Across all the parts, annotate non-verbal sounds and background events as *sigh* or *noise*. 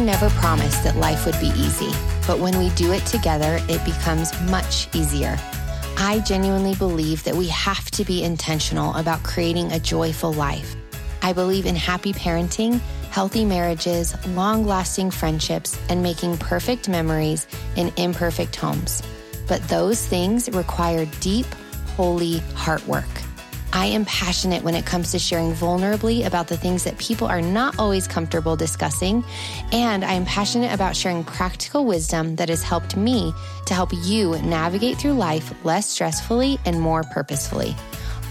never promised that life would be easy, but when we do it together, it becomes much easier. I genuinely believe that we have to be intentional about creating a joyful life. I believe in happy parenting, healthy marriages, long lasting friendships, and making perfect memories in imperfect homes. But those things require deep, holy heart work. I am passionate when it comes to sharing vulnerably about the things that people are not always comfortable discussing. And I am passionate about sharing practical wisdom that has helped me to help you navigate through life less stressfully and more purposefully.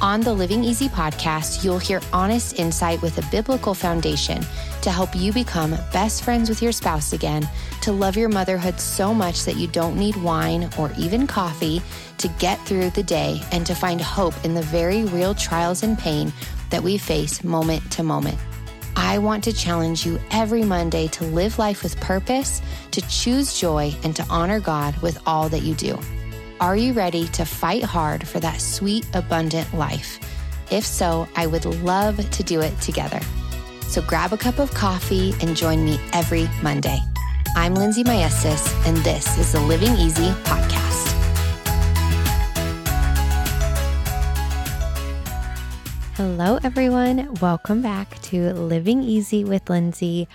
On the Living Easy podcast, you'll hear honest insight with a biblical foundation to help you become best friends with your spouse again, to love your motherhood so much that you don't need wine or even coffee to get through the day, and to find hope in the very real trials and pain that we face moment to moment. I want to challenge you every Monday to live life with purpose, to choose joy, and to honor God with all that you do. Are you ready to fight hard for that sweet, abundant life? If so, I would love to do it together. So grab a cup of coffee and join me every Monday. I'm Lindsey Maestas, and this is the Living Easy podcast. Hello, everyone. Welcome back to Living Easy with Lindsey.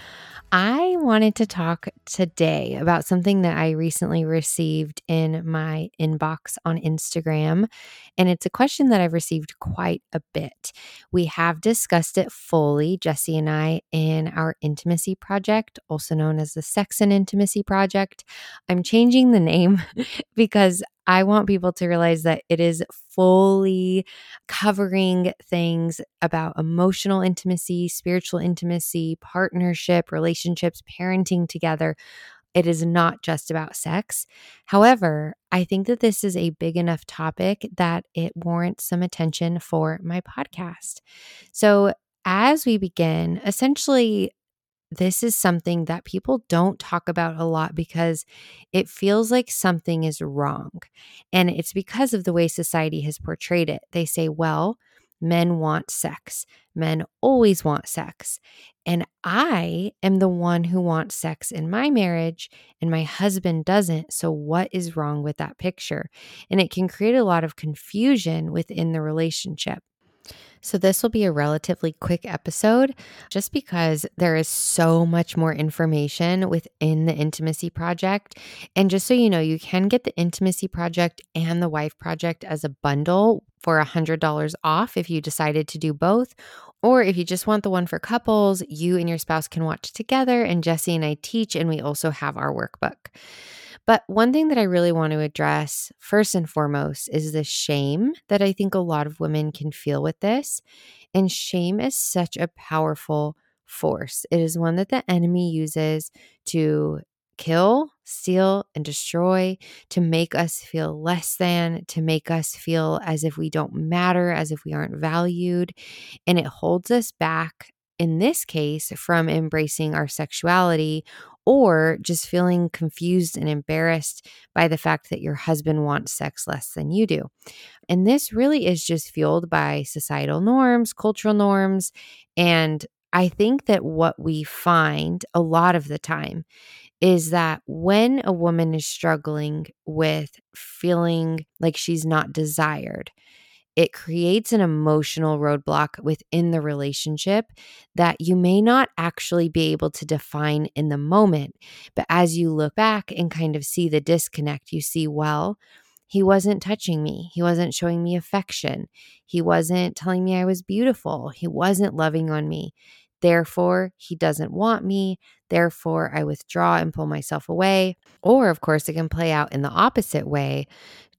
I wanted to talk today about something that I recently received in my inbox on Instagram. And it's a question that I've received quite a bit. We have discussed it fully, Jesse and I, in our intimacy project, also known as the Sex and Intimacy Project. I'm changing the name *laughs* because I want people to realize that it is fully covering things about emotional intimacy, spiritual intimacy, partnership, relationships, parenting together. It is not just about sex. However, I think that this is a big enough topic that it warrants some attention for my podcast. So, as we begin, essentially, this is something that people don't talk about a lot because it feels like something is wrong. And it's because of the way society has portrayed it. They say, well, men want sex, men always want sex. And I am the one who wants sex in my marriage, and my husband doesn't. So, what is wrong with that picture? And it can create a lot of confusion within the relationship. So, this will be a relatively quick episode just because there is so much more information within the Intimacy Project. And just so you know, you can get the Intimacy Project and the Wife Project as a bundle for $100 off if you decided to do both. Or if you just want the one for couples, you and your spouse can watch together, and Jesse and I teach, and we also have our workbook. But one thing that I really want to address first and foremost is the shame that I think a lot of women can feel with this. And shame is such a powerful force. It is one that the enemy uses to kill, steal, and destroy, to make us feel less than, to make us feel as if we don't matter, as if we aren't valued. And it holds us back in this case from embracing our sexuality or just feeling confused and embarrassed by the fact that your husband wants sex less than you do. And this really is just fueled by societal norms, cultural norms. And I think that what we find a lot of the time is that when a woman is struggling with feeling like she's not desired, it creates an emotional roadblock within the relationship that you may not actually be able to define in the moment. But as you look back and kind of see the disconnect, you see, well, he wasn't touching me. He wasn't showing me affection. He wasn't telling me I was beautiful. He wasn't loving on me. Therefore, he doesn't want me. Therefore, I withdraw and pull myself away. Or, of course, it can play out in the opposite way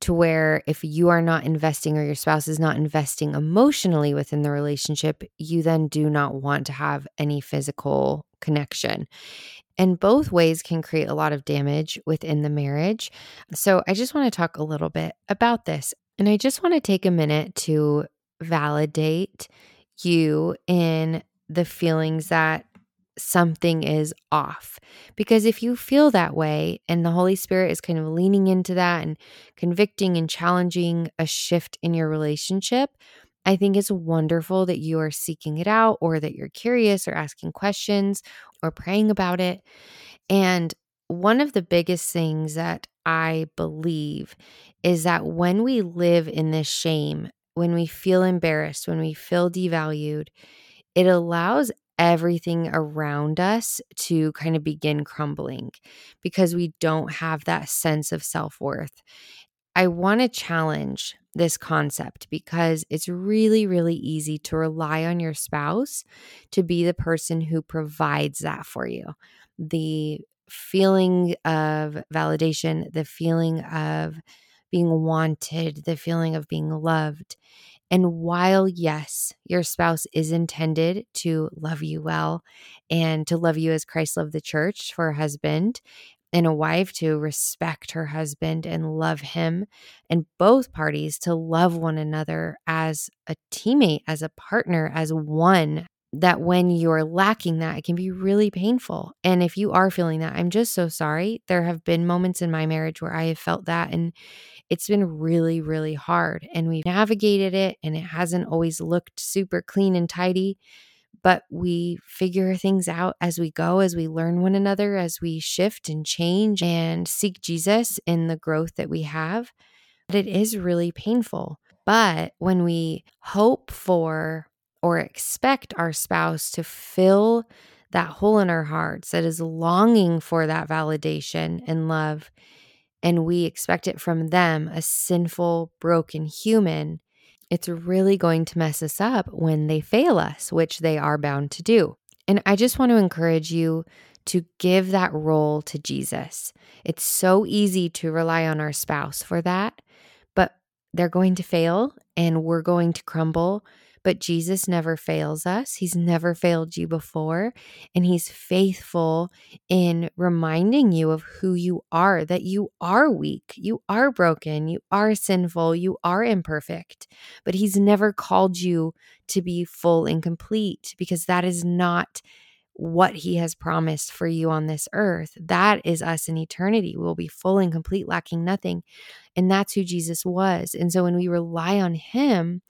to where if you are not investing or your spouse is not investing emotionally within the relationship, you then do not want to have any physical connection. And both ways can create a lot of damage within the marriage. So I just want to talk a little bit about this. And I just want to take a minute to validate you in the feelings that something is off. Because if you feel that way and the Holy Spirit is kind of leaning into that and convicting and challenging a shift in your relationship, I think it's wonderful that you are seeking it out or that you're curious or asking questions or praying about it. And one of the biggest things that I believe is that when we live in this shame, when we feel embarrassed, when we feel devalued, it allows everything around us to kind of begin crumbling because we don't have that sense of self worth. I want to challenge this concept because it's really, really easy to rely on your spouse to be the person who provides that for you. The feeling of validation, the feeling of being wanted, the feeling of being loved. And while, yes, your spouse is intended to love you well and to love you as Christ loved the church for a husband and a wife to respect her husband and love him, and both parties to love one another as a teammate, as a partner, as one. That when you're lacking that, it can be really painful. And if you are feeling that, I'm just so sorry. There have been moments in my marriage where I have felt that, and it's been really, really hard. And we've navigated it, and it hasn't always looked super clean and tidy but we figure things out as we go, as we learn one another, as we shift and change and seek Jesus in the growth that we have. But it is really painful. But when we hope for or expect our spouse to fill that hole in our hearts that is longing for that validation and love, and we expect it from them, a sinful, broken human, it's really going to mess us up when they fail us, which they are bound to do. And I just want to encourage you to give that role to Jesus. It's so easy to rely on our spouse for that, but they're going to fail and we're going to crumble but Jesus never fails us. He's never failed you before. And He's faithful in reminding you of who you are, that you are weak, you are broken, you are sinful, you are imperfect. But He's never called you to be full and complete because that is not what he has promised for you on this earth. That is us in eternity. We will be full and complete, lacking nothing. And that's who Jesus was. And so when we rely on him,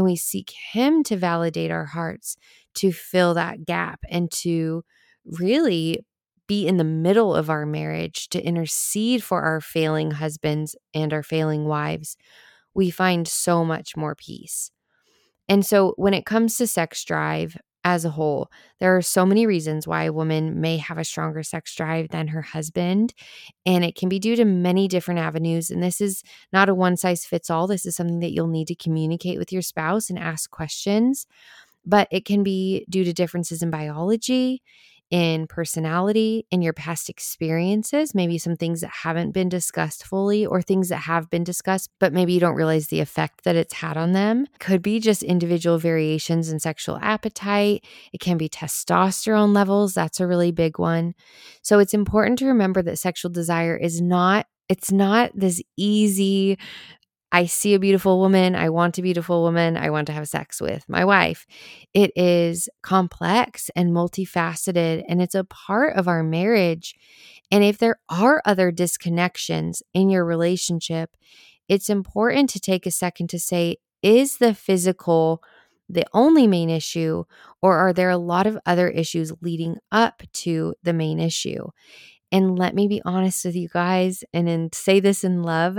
and we seek Him to validate our hearts, to fill that gap, and to really be in the middle of our marriage, to intercede for our failing husbands and our failing wives, we find so much more peace. And so, when it comes to sex drive as a whole, there are so many reasons why a woman may have a stronger sex drive than her husband. And it can be due to many different avenues. And this is not a one size fits all. This is something that you'll need to communicate with your spouse and ask questions. But it can be due to differences in biology in personality, in your past experiences, maybe some things that haven't been discussed fully or things that have been discussed, but maybe you don't realize the effect that it's had on them. Could be just individual variations in sexual appetite. It can be testosterone levels. That's a really big one. So it's important to remember that sexual desire is not it's not this easy I see a beautiful woman. I want a beautiful woman. I want to have sex with my wife. It is complex and multifaceted, and it's a part of our marriage. And if there are other disconnections in your relationship, it's important to take a second to say, is the physical the only main issue, or are there a lot of other issues leading up to the main issue? And let me be honest with you guys and then say this in love.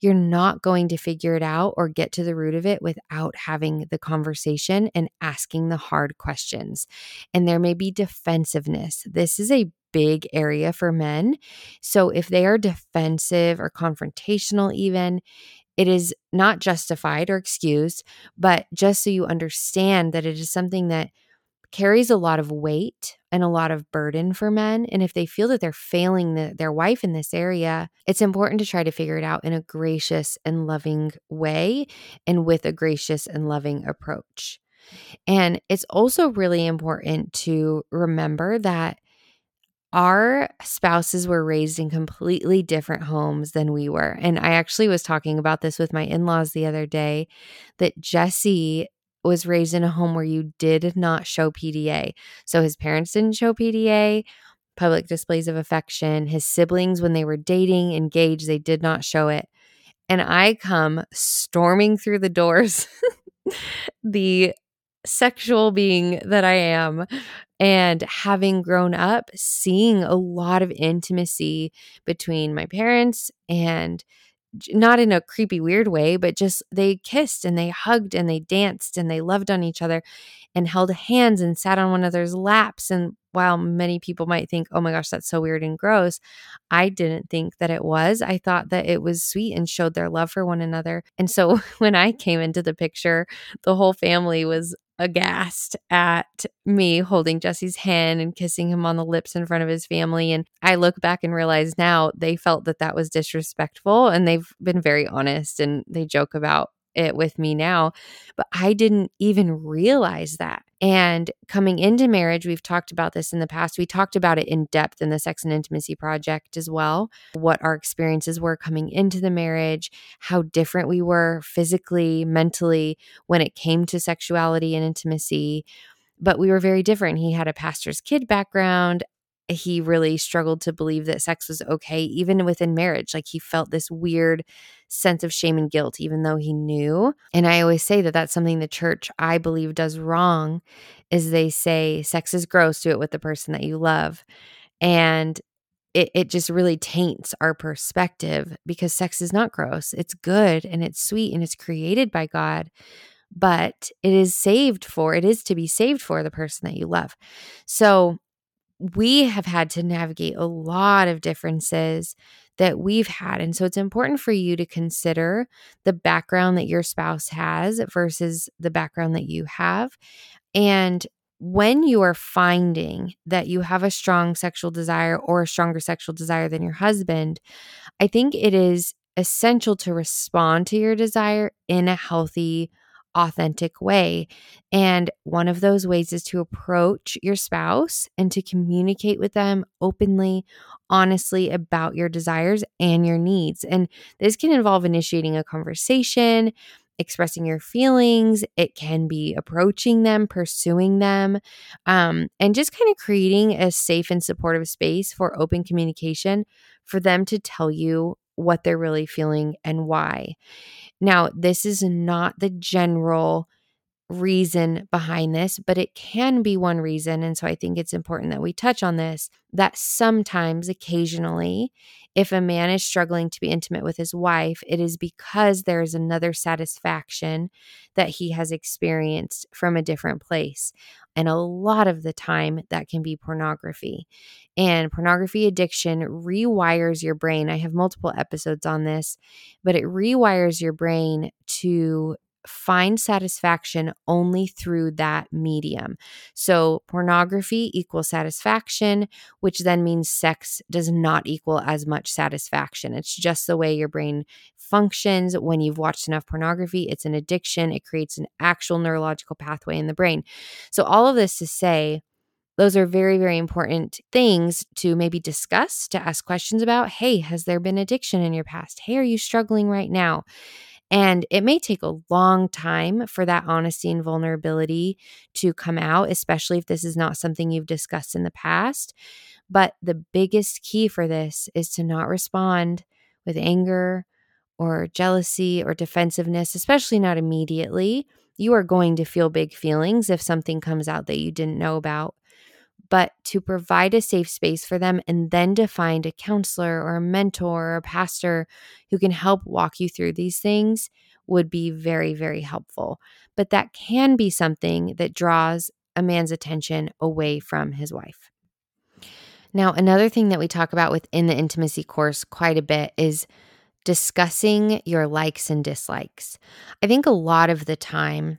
You're not going to figure it out or get to the root of it without having the conversation and asking the hard questions. And there may be defensiveness. This is a big area for men. So if they are defensive or confrontational, even, it is not justified or excused, but just so you understand that it is something that carries a lot of weight and a lot of burden for men. And if they feel that they're failing the, their wife in this area, it's important to try to figure it out in a gracious and loving way and with a gracious and loving approach. And it's also really important to remember that our spouses were raised in completely different homes than we were. And I actually was talking about this with my in laws the other day that Jesse was raised in a home where you did not show PDA. So his parents didn't show PDA, public displays of affection. His siblings, when they were dating, engaged, they did not show it. And I come storming through the doors *laughs* the sexual being that I am and having grown up seeing a lot of intimacy between my parents and not in a creepy weird way but just they kissed and they hugged and they danced and they loved on each other and held hands and sat on one another's laps. And while many people might think oh my gosh that's so weird and gross I didn't think that it was. I thought that it was sweet and showed their love for one another. And so *laughs* when I came into the picture the whole family was aghast at me holding Jesse's hand and kissing him on the lips in front of his family. And I look back and realize now they felt that that was disrespectful and they've been very honest and they joke about it with me now, but I didn't even realize that. And coming into marriage, we've talked about this in the past. We talked about it in depth in the Sex and Intimacy Project as well, what our experiences were coming into the marriage, how different we were physically, mentally when it came to sexuality and intimacy. But we were very different. He had a pastor's kid background he really struggled to believe that sex was okay, even within marriage. Like he felt this weird sense of shame and guilt, even though he knew. And I always say that that's something the church, I believe, does wrong is they say sex is gross, do it with the person that you love. And it, it just really taints our perspective because sex is not gross. It's good and it's sweet and it's created by God but it is saved for it is to be saved for the person that you love so we have had to navigate a lot of differences that we've had. And so it's important for you to consider the background that your spouse has versus the background that you have. And when you are finding that you have a strong sexual desire or a stronger sexual desire than your husband, I think it is essential to respond to your desire in a healthy, authentic way. And one of those ways is to approach your spouse and to communicate with them openly, honestly about your desires and your needs. And this can involve initiating a conversation, expressing your feelings. It can be approaching them, pursuing them, um, and just kind of creating a safe and supportive space for open communication for them to tell you what they're really feeling and why. Now, this is not the general reason behind this, but it can be one reason. And so I think it's important that we touch on this that sometimes, occasionally, if a man is struggling to be intimate with his wife, it is because there is another satisfaction that he has experienced from a different place. And a lot of the time, that can be pornography. And pornography addiction rewires your brain. I have multiple episodes on this, but it rewires your brain to find satisfaction only through that medium. So, pornography equals satisfaction, which then means sex does not equal as much satisfaction. It's just the way your brain functions when you've watched enough pornography. It's an addiction, it creates an actual neurological pathway in the brain. So, all of this to say, those are very, very important things to maybe discuss, to ask questions about. Hey, has there been addiction in your past? Hey, are you struggling right now? And it may take a long time for that honesty and vulnerability to come out, especially if this is not something you've discussed in the past. But the biggest key for this is to not respond with anger or jealousy or defensiveness, especially not immediately. You are going to feel big feelings if something comes out that you didn't know about but to provide a safe space for them and then to find a counselor or a mentor or a pastor who can help walk you through these things would be very, very helpful. But that can be something that draws a man's attention away from his wife. Now, another thing that we talk about within the intimacy course quite a bit is discussing your likes and dislikes. I think a lot of the time,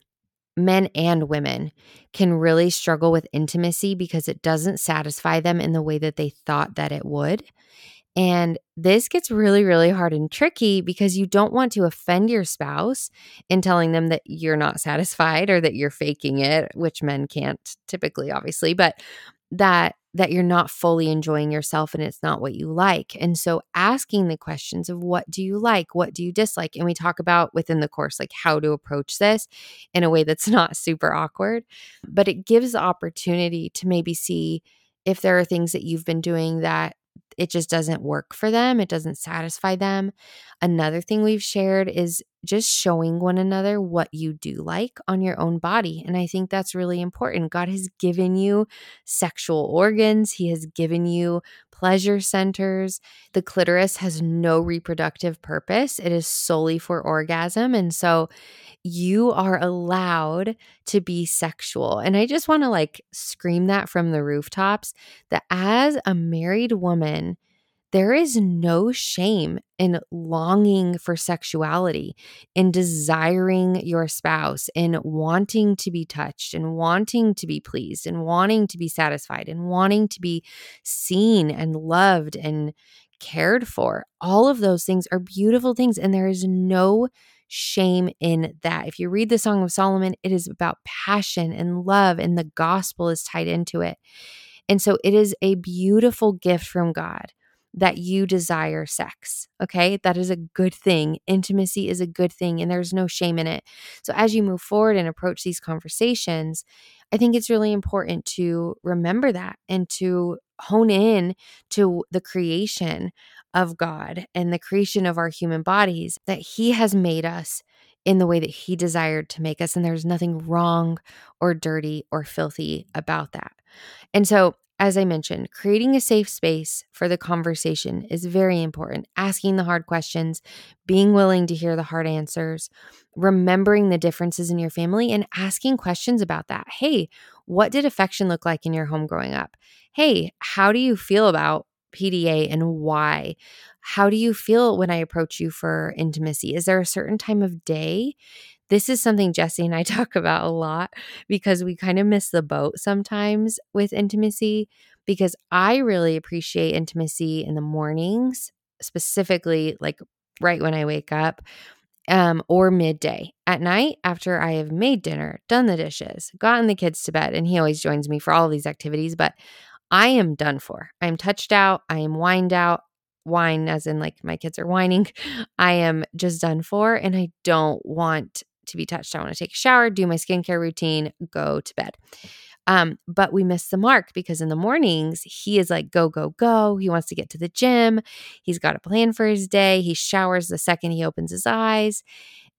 men and women can really struggle with intimacy because it doesn't satisfy them in the way that they thought that it would. And this gets really, really hard and tricky because you don't want to offend your spouse in telling them that you're not satisfied or that you're faking it, which men can't typically, obviously, but that that you're not fully enjoying yourself and it's not what you like. And so asking the questions of what do you like? What do you dislike? And we talk about within the course like how to approach this in a way that's *laughs* not super awkward, but it gives opportunity to maybe see if there are things that you've been doing that it just doesn't work for them, it doesn't satisfy them. Another thing we've shared is just showing one another what you do like on your own body. And I think that's really important. God has given you sexual organs, He has given you pleasure centers. The clitoris has no reproductive purpose, it is solely for orgasm. And so you are allowed to be sexual. And I just want to like scream that from the rooftops that as a married woman, there is no shame in longing for sexuality, in desiring your spouse, in wanting to be touched, and wanting to be pleased, and wanting to be satisfied, and wanting to be seen and loved and cared for. All of those things are beautiful things, and there is no shame in that. If you read the Song of Solomon, it is about passion and love, and the gospel is tied into it. And so it is a beautiful gift from God that you desire sex. Okay. That is a good thing. Intimacy is a good thing, and there's no shame in it. So, as you move forward and approach these conversations, I think it's really important to remember that and to hone in to the creation of God and the creation of our human bodies, that He has made us in the way that He desired to make us. And there's nothing wrong or dirty or filthy about that. And so as I mentioned, creating a safe space for the conversation is very important. Asking the hard questions, being willing to hear the hard answers, remembering the differences in your family, and asking questions about that. Hey, what did affection look like in your home growing up? Hey, how do you feel about PDA and why? How do you feel when I approach you for intimacy? Is there a certain time of day this is something Jesse and I *laughs* talk about a lot because we kind of miss the boat sometimes with intimacy. Because I really appreciate intimacy in the mornings, specifically like right when I wake up um, or midday at night after I have made dinner, done the dishes, gotten the kids to bed. And he always joins me for all these activities, but I am done for. I am touched out. I am wined out. Wine, as in like my kids are whining. *laughs* I am just done for. And I don't want to be touched. I want to take a shower, do my skincare routine, go to bed. Um, but we miss the mark because in the mornings, he is like, go, go, go. He wants to get to the gym. He's got a plan for his day. He showers the second he opens his eyes.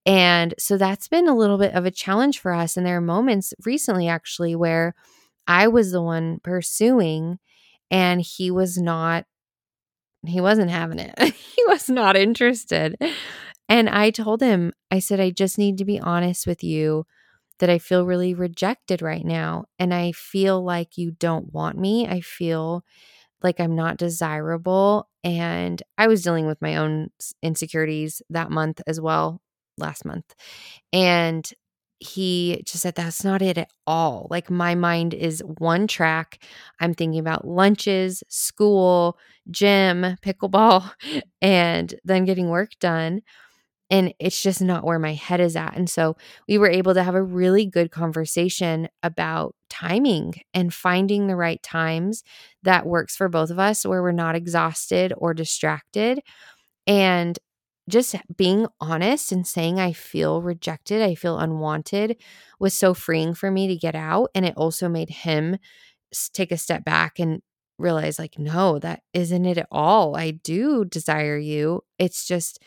And so that's been a little bit of a challenge for us. And there are moments recently, actually, where I was the one pursuing and he was not, he wasn't having it. *laughs* he was not interested. And I told him, I said, I just need to be honest with you that I feel really rejected right now. And I feel like you don't want me. I feel like I'm not desirable. And I was dealing with my own insecurities that month as well, last month. And he just said, That's not it at all. Like, my mind is one track. I'm thinking about lunches, school, gym, pickleball, *laughs* and then getting work done and it's just not where my head is at. And so we were able to have a really good conversation about timing and finding the right times that works for both of us where we're not exhausted or distracted. And just being honest and saying I feel rejected, I feel unwanted was so freeing for me to get out. And it also made him take a step back and realize, like, no, that isn't it at all. I do desire you. It's just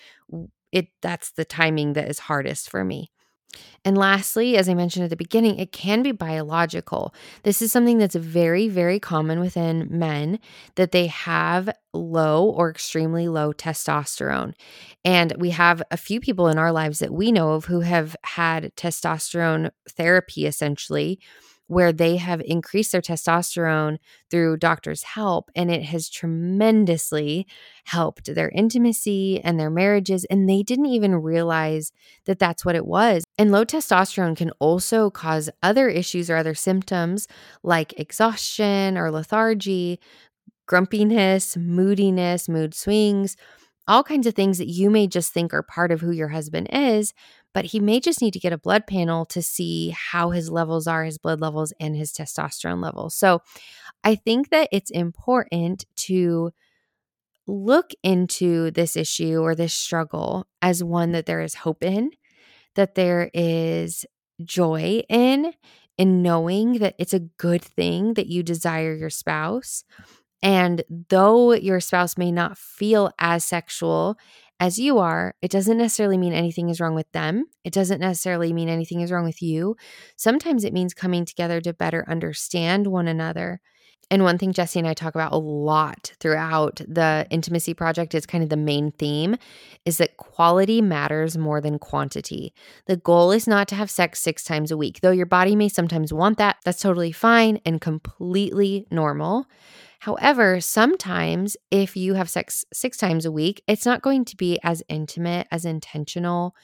it that's the timing that is hardest for me. And lastly, as I mentioned at the beginning, it can be biological. This is something that's very, very common within men that they have low or extremely low testosterone. And we have a few people in our lives that we know of who have had testosterone therapy essentially where they have increased their testosterone through doctors' help, and it has tremendously helped their intimacy and their marriages. And they didn't even realize that that's what it was. And low testosterone can also cause other issues or other symptoms like exhaustion or lethargy, grumpiness, moodiness, mood swings all kinds of things that you may just think are part of who your husband is, but he may just need to get a blood panel to see how his levels are, his blood levels, and his testosterone levels. So I think that it's important to look into this issue or this struggle as one that there is hope in, that there is joy in, in knowing that it's a good thing that you desire your spouse and though your spouse may not feel as sexual as you are, it doesn't necessarily mean anything is wrong with them. It doesn't necessarily mean anything is wrong with you. Sometimes it means coming together to better understand one another. And one thing Jesse and I talk about a lot throughout the intimacy project is kind of the main theme is that quality matters more than quantity. The goal is not to have sex six times a week, though your body may sometimes want that. That's totally fine and completely normal. However, sometimes if you have sex six times a week, it's not going to be as intimate, as intentional,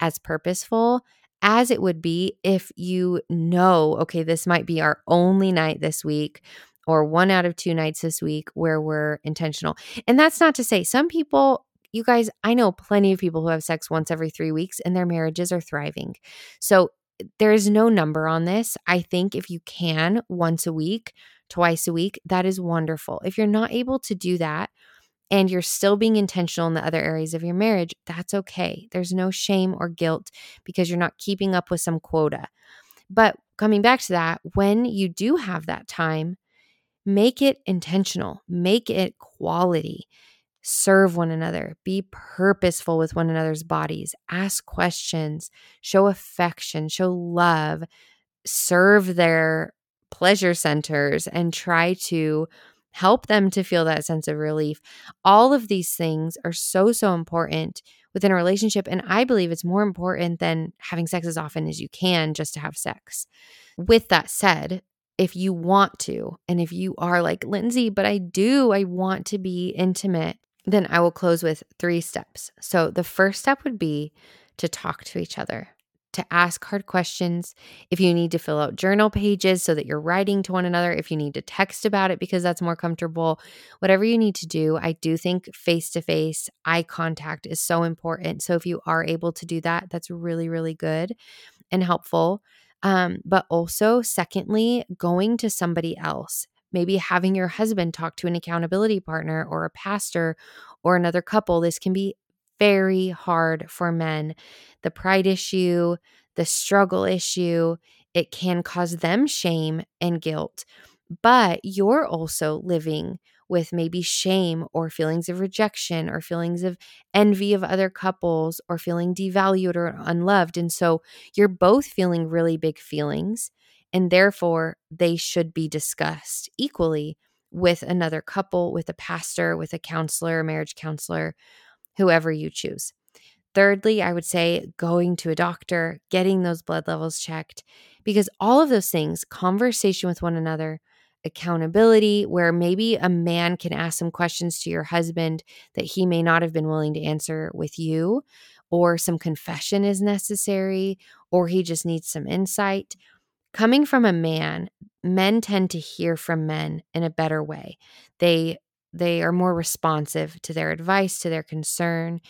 as purposeful as it would be if you know, okay, this might be our only night this week or one out of two nights this week where we're intentional. And that's not to say some people, you guys, I know plenty of people who have sex once every three weeks and their marriages are thriving. So there is no number on this. I think if you can once a week, twice a week, that is wonderful. If you're not able to do that, and you're still being intentional in the other areas of your marriage, that's okay. There's no shame or guilt because you're not keeping up with some quota. But coming back to that, when you do have that time, make it intentional, make it quality. Serve one another, be purposeful with one another's bodies, ask questions, show affection, show love, serve their pleasure centers and try to help them to feel that sense of relief. All of these things are so, so important within a relationship. And I believe it's more important than having sex as often as you can just to have sex. With that said, if you want to, and if you are like, Lindsey, but I do, I want to be intimate, then I will close with three steps. So the first step would be to talk to each other to ask hard questions, if you need to fill out journal pages so that you're writing to one another, if you need to text about it because that's more comfortable, whatever you need to do, I do think face to face eye contact is so important. So if you are able to do that, that's really, really good and helpful. Um, but also, secondly, going to somebody else maybe having your husband talk to an accountability partner or a pastor or another couple. This can be very hard for men. The pride issue, the struggle issue, it can cause them shame and guilt. But you're also living with maybe shame or feelings of rejection or feelings of envy of other couples or feeling devalued or unloved. And so you're both feeling really big feelings, and therefore they should be discussed equally with another couple, with a pastor, with a counselor, marriage counselor, whoever you choose. Thirdly, I would say going to a doctor, getting those blood levels checked, because all of those things, conversation with one another, accountability, where maybe a man can ask some questions to your husband that he may not have been willing to answer with you, or some confession is necessary, or he just needs some insight. Coming from a man, men tend to hear from men in a better way. They they are more responsive to their advice, to their concern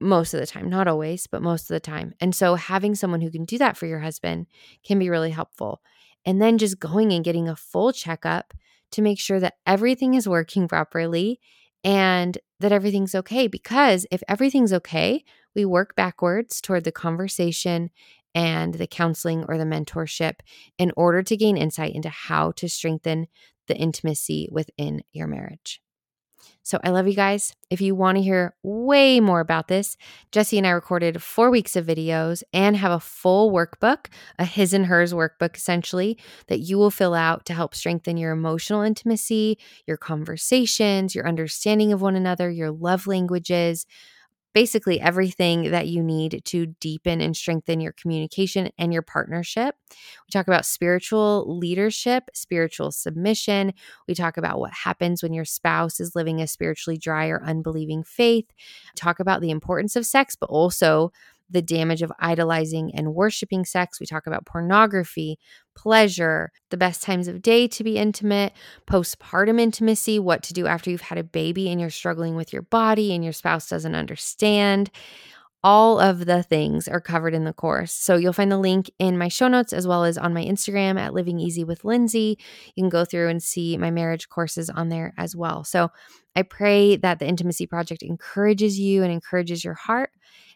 most of the time, not always, but most of the time. And so having someone who can do that for your husband can be really helpful. And then just going and getting a full checkup to make sure that everything is working properly and that everything's okay. Because if everything's okay, we work backwards toward the conversation and the counseling or the mentorship in order to gain insight into how to strengthen the intimacy within your marriage. So I love you guys. If you want to hear way more about this, Jesse and I recorded four weeks of videos and have a full workbook, a his and hers workbook essentially, that you will fill out to help strengthen your emotional intimacy, your conversations, your understanding of one another, your love languages, basically everything that you need to deepen and strengthen your communication and your partnership. We talk about spiritual leadership, spiritual submission. We talk about what happens when your spouse is living a spiritually dry or unbelieving faith. Talk about the importance of sex, but also the damage of idolizing and worshiping sex. We talk about pornography, pleasure, the best times of day to be intimate, postpartum intimacy, what to do after you've had a baby and you're struggling with your body and your spouse doesn't understand. All of the things are covered in the course. So you'll find the link in my show notes as well as on my Instagram at Living Easy with Lindsey. You can go through and see my marriage courses on there as well. So I pray that the Intimacy Project encourages you and encourages your heart